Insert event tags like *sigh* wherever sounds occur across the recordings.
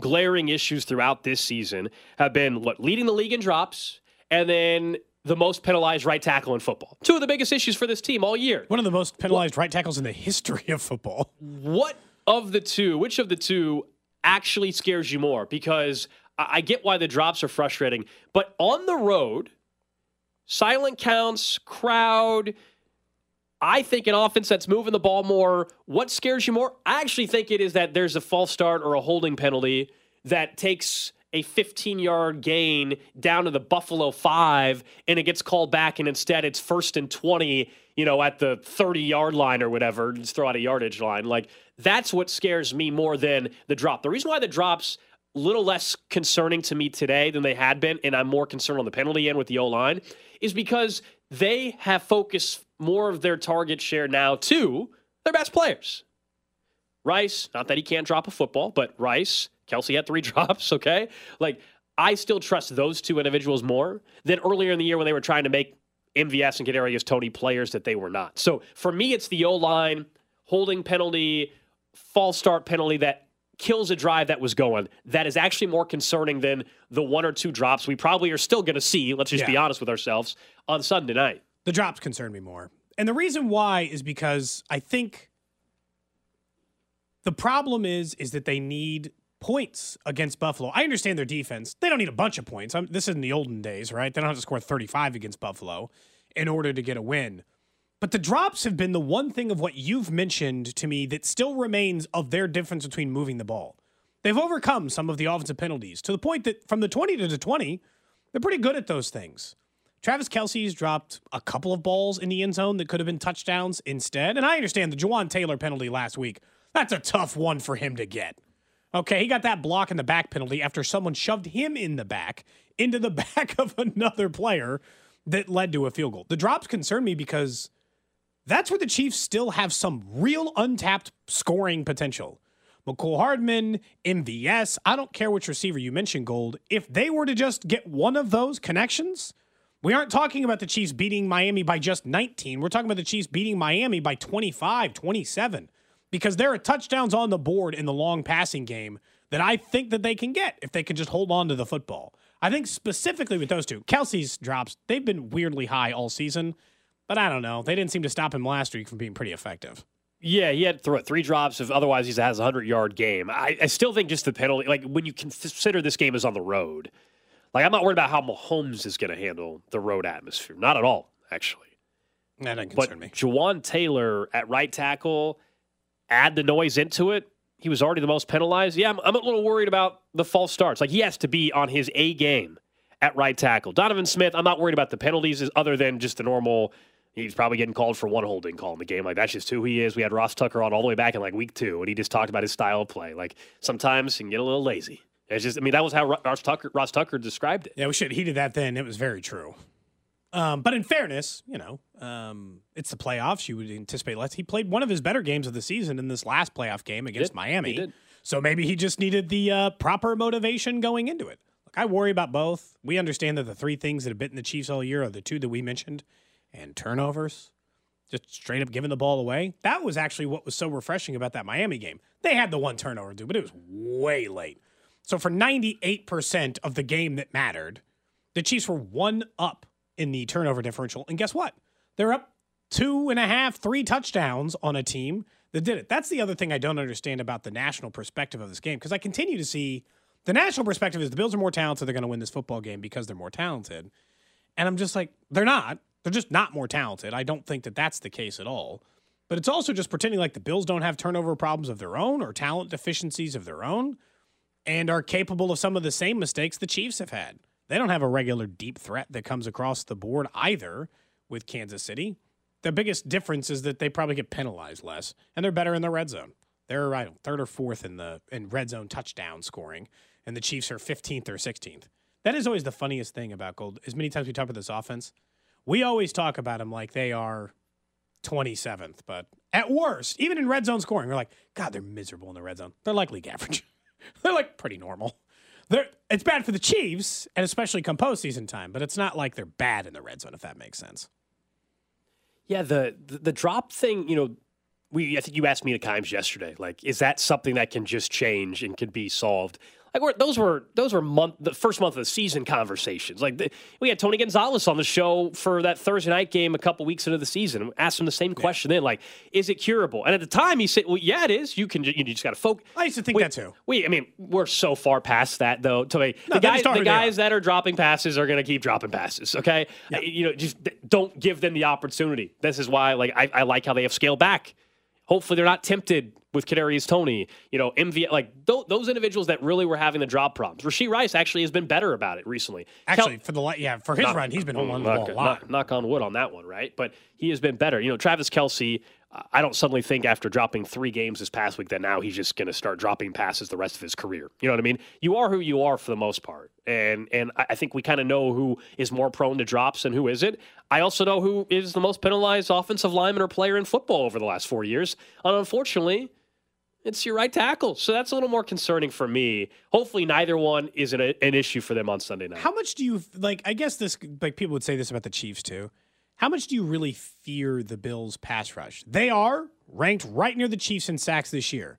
glaring issues throughout this season have been what leading the league in drops and then the most penalized right tackle in football. Two of the biggest issues for this team all year. One of the most penalized right tackles in the history of football. What of the two, which of the two actually scares you more? Because I I get why the drops are frustrating, but on the road, silent counts, crowd, I think an offense that's moving the ball more, what scares you more? I actually think it is that there's a false start or a holding penalty that takes a 15 yard gain down to the Buffalo five and it gets called back and instead it's first and 20, you know, at the 30 yard line or whatever. Just throw out a yardage line. Like that's what scares me more than the drop. The reason why the drops little less concerning to me today than they had been, and I'm more concerned on the penalty end with the O line, is because they have focused more of their target share now to their best players. Rice, not that he can't drop a football, but Rice, Kelce had three *laughs* drops, okay? Like, I still trust those two individuals more than earlier in the year when they were trying to make MVS and Kadarius Toney players that they were not. So for me, it's the O line, holding penalty, false start penalty that kills a drive that was going. That is actually more concerning than the one or two drops we probably are still going to see, let's just be honest with ourselves, on Sunday night. The drops concern me more. And the reason why is because I think the problem is is that they need points against Buffalo. I understand their defense. They don't need a bunch of points. I'm, this isn't the olden days, right? They don't have to score 35 against Buffalo in order to get a win. But the drops have been the one thing of what you've mentioned to me that still remains of their difference between moving the ball. They've overcome some of the offensive penalties to the point that from the 20 to the 20, they're pretty good at those things. Travis Kelce's dropped a couple of balls in the end zone that could have been touchdowns instead. And I understand the Jawaan Taylor penalty last week. That's a tough one for him to get. Okay, he got that block in the back penalty after someone shoved him in the back into the *laughs* back of another player that led to a field goal. The drops concern me because that's where the Chiefs still have some real untapped scoring potential. Mecole Hardman, MVS, I don't care which receiver you mentioned, Gold. If they were to just get one of those connections, we aren't talking about the Chiefs beating Miami by just 19. We're talking about the Chiefs beating Miami by 25, 27, because there are touchdowns on the board in the long passing game that I think that they can get if they can just hold on to the football. I think specifically with those two, Kelce's drops, they've been weirdly high all season, but I don't know. They didn't seem to stop him last week from being pretty effective. Yeah, he had th- three drops. If otherwise, he has a hundred yard game. I, I still think just the penalty. Like when you consider this game is on the road, like I'm not worried about how Mahomes is going to handle the road atmosphere. Not at all, actually. That doesn't But concern me. Jawaan Taylor at right tackle, add the noise into it. He was already the most penalized. Yeah, I'm, I'm a little worried about the false starts. Like he has to be on his A game at right tackle. Donovan Smith, I'm not worried about the penalties, other than just the normal. He's probably getting called for one holding call in the game. Like that's just who he is. We had Ross Tucker on all the way back in like week two, and he just talked about his style of play. Like sometimes he can get a little lazy. It's just, I mean, that was how Ross Tucker, Ross Tucker described it. Yeah, we should have heeded that then. It was very true. Um, but in fairness, you know, um, it's the playoffs. You would anticipate less. He played one of his better games of the season in this last playoff game against. Miami. He did. So maybe he just needed the uh, proper motivation going into it. Look, I worry about both. We understand that the three things that have bitten the Chiefs all year are the two that we mentioned and turnovers, just straight up giving the ball away. That was actually what was so refreshing about that Miami game. They had the one turnover, dude, but it was way late. So for 98% of the game that mattered, the Chiefs were one up in the turnover differential. And guess what? They're up two and a half, three touchdowns on a team that did it. That's the other thing I don't understand about the national perspective of this game because I continue to see the national perspective is the Bills are more talented. They're going to win this football game because they're more talented. And I'm just like, they're not. They're just not more talented. I don't think that that's the case at all. But it's also just pretending like the Bills don't have turnover problems of their own or talent deficiencies of their own and are capable of some of the same mistakes the Chiefs have had. They don't have a regular deep threat that comes across the board either with Kansas City. The biggest difference is that they probably get penalized less and they're better in the red zone. They're I don't, third or fourth in the in red zone touchdown scoring, and the Chiefs are 15th or 16th. That is always the funniest thing about Gold. As many times we talk about this offense, we always talk about them like they are 27th, but at worst, even in red zone scoring, we're like, God, they're miserable in the red zone. They're like league average. *laughs* they're like pretty normal. They're, it's bad for the Chiefs, and especially come postseason time, but it's not like they're bad in the red zone, if that makes sense. Yeah, the, the the drop thing, you know, we I think you asked me at times yesterday, like, is that something that can just change and can be solved? Like we're, those were those were month the first month of the season conversations. Like the, we had Tony Gonzalez on the show for that Thursday night game a couple weeks into the season. Asked him the same question then, like, is it curable? And at the time he said, well, yeah, it is. You can you just got to focus. I used to think we, that too. We, I mean, we're so far past that though. To me, No, the guys, the guys that are dropping passes are going to keep dropping passes. Okay, you know, just don't give them the opportunity. This is why, like, I, I like how they have scaled back. Hopefully, they're not tempted with Kadarius Toney. You know, MV like th- those individuals that really were having the drop problems. Rashee Rice actually has been better about it recently. Actually, Kel- for the yeah for his knock- run, he's been holding on the ball a lot. knock- knock on wood on that one, right? But he has been better. You know, Travis Kelce. uh, I don't suddenly think after dropping three games this past week that now he's just going to start dropping passes the rest of his career. You know what I mean? You are who you are for the most part, and and I I think we kind of know who is more prone to drops and who isn't. I also know who is the most penalized offensive lineman or player in football over the last four years, and unfortunately. It's your right tackle. So that's a little more concerning for me. Hopefully, neither one is an, an issue for them on Sunday night. How much do you like? I guess this like people would say this about the Chiefs too. How much do you really fear the Bills' pass rush? They are ranked right near the Chiefs in sacks this year,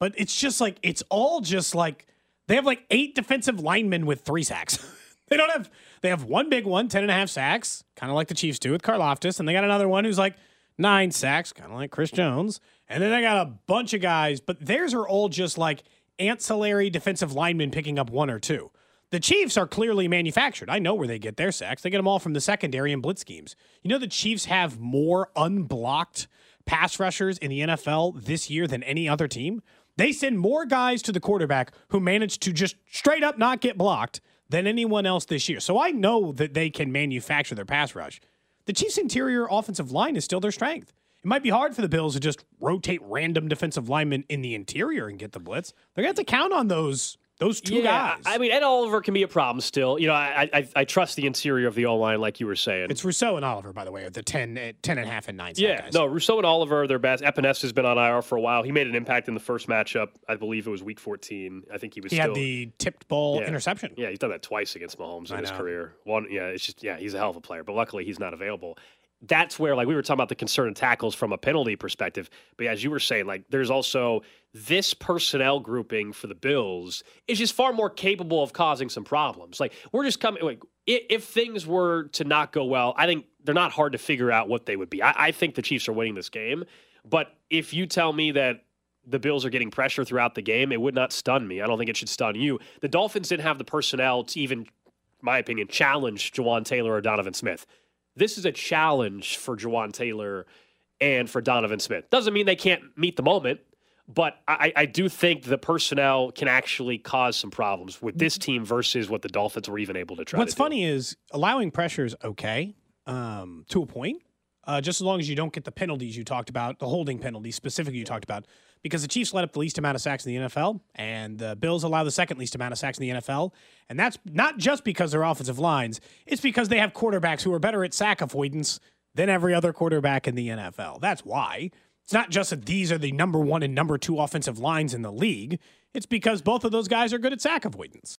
but it's just like it's all just like they have like eight defensive linemen with three sacks. *laughs* they don't have they have one big one, 10 and a half sacks, kind of like the Chiefs do with Karlaftis, and they got another one who's like nine sacks, kind of like Chris Jones, and then they got a bunch of guys, but theirs are all just like ancillary defensive linemen picking up one or two. The Chiefs are clearly manufactured. I know where they get their sacks. They get them all from the secondary and blitz schemes. You know, the Chiefs have more unblocked pass rushers in the NFL this year than any other team. They send more guys to the quarterback who manage to just straight up not get blocked than anyone else this year. So I know that they can manufacture their pass rush. The Chiefs' interior offensive line is still their strength. It might be hard for the Bills to just rotate random defensive linemen in the interior and get the blitz. They're going to have to count on those those two guys. I mean, Ed Oliver can be a problem still. You know, I I, I trust the interior of the O line, like you were saying. It's Rousseau and Oliver, by the way, the 10, eh, 10 and a half and nine yeah, guys. no, Rousseau and Oliver are their best. Epenesa has been on IR for a while. He made an impact in the first matchup. I believe it was week 14. I think he was He still. had the tipped ball Yeah. interception. Yeah, he's done that twice against Mahomes in I his know. career. One, yeah, it's just yeah, he's a hell of a player, but luckily he's not available. That's where like we were talking about the concern of tackles from a penalty perspective, but as you were saying, like there's also this personnel grouping for the Bills is just far more capable of causing some problems. Like we're just coming like if things were to not go well, I think they're not hard to figure out what they would be. I, I think the Chiefs are winning this game, but if you tell me that the Bills are getting pressure throughout the game, it would not stun me. I don't think it should stun you. The Dolphins didn't have the personnel to even, my opinion, challenge Jawaan Taylor or Donovan Smith. This is a challenge for Jawaan Taylor and for Donovan Smith. Doesn't mean they can't meet the moment, but I, I do think the personnel can actually cause some problems with this team versus what the Dolphins were even able to try What's to funny is allowing pressure is okay um, to a point. uh, just as long as you don't get the penalties you talked about, the holding penalties specifically you talked about, because the Chiefs let up the least amount of sacks in the NFL, and the Bills allow the second least amount of sacks in the NFL. And that's not just because they're offensive lines, it's because they have quarterbacks who are better at sack avoidance than every other quarterback in the NFL. That's why. It's not just that these are the number one and number two offensive lines in the league, it's because both of those guys are good at sack avoidance.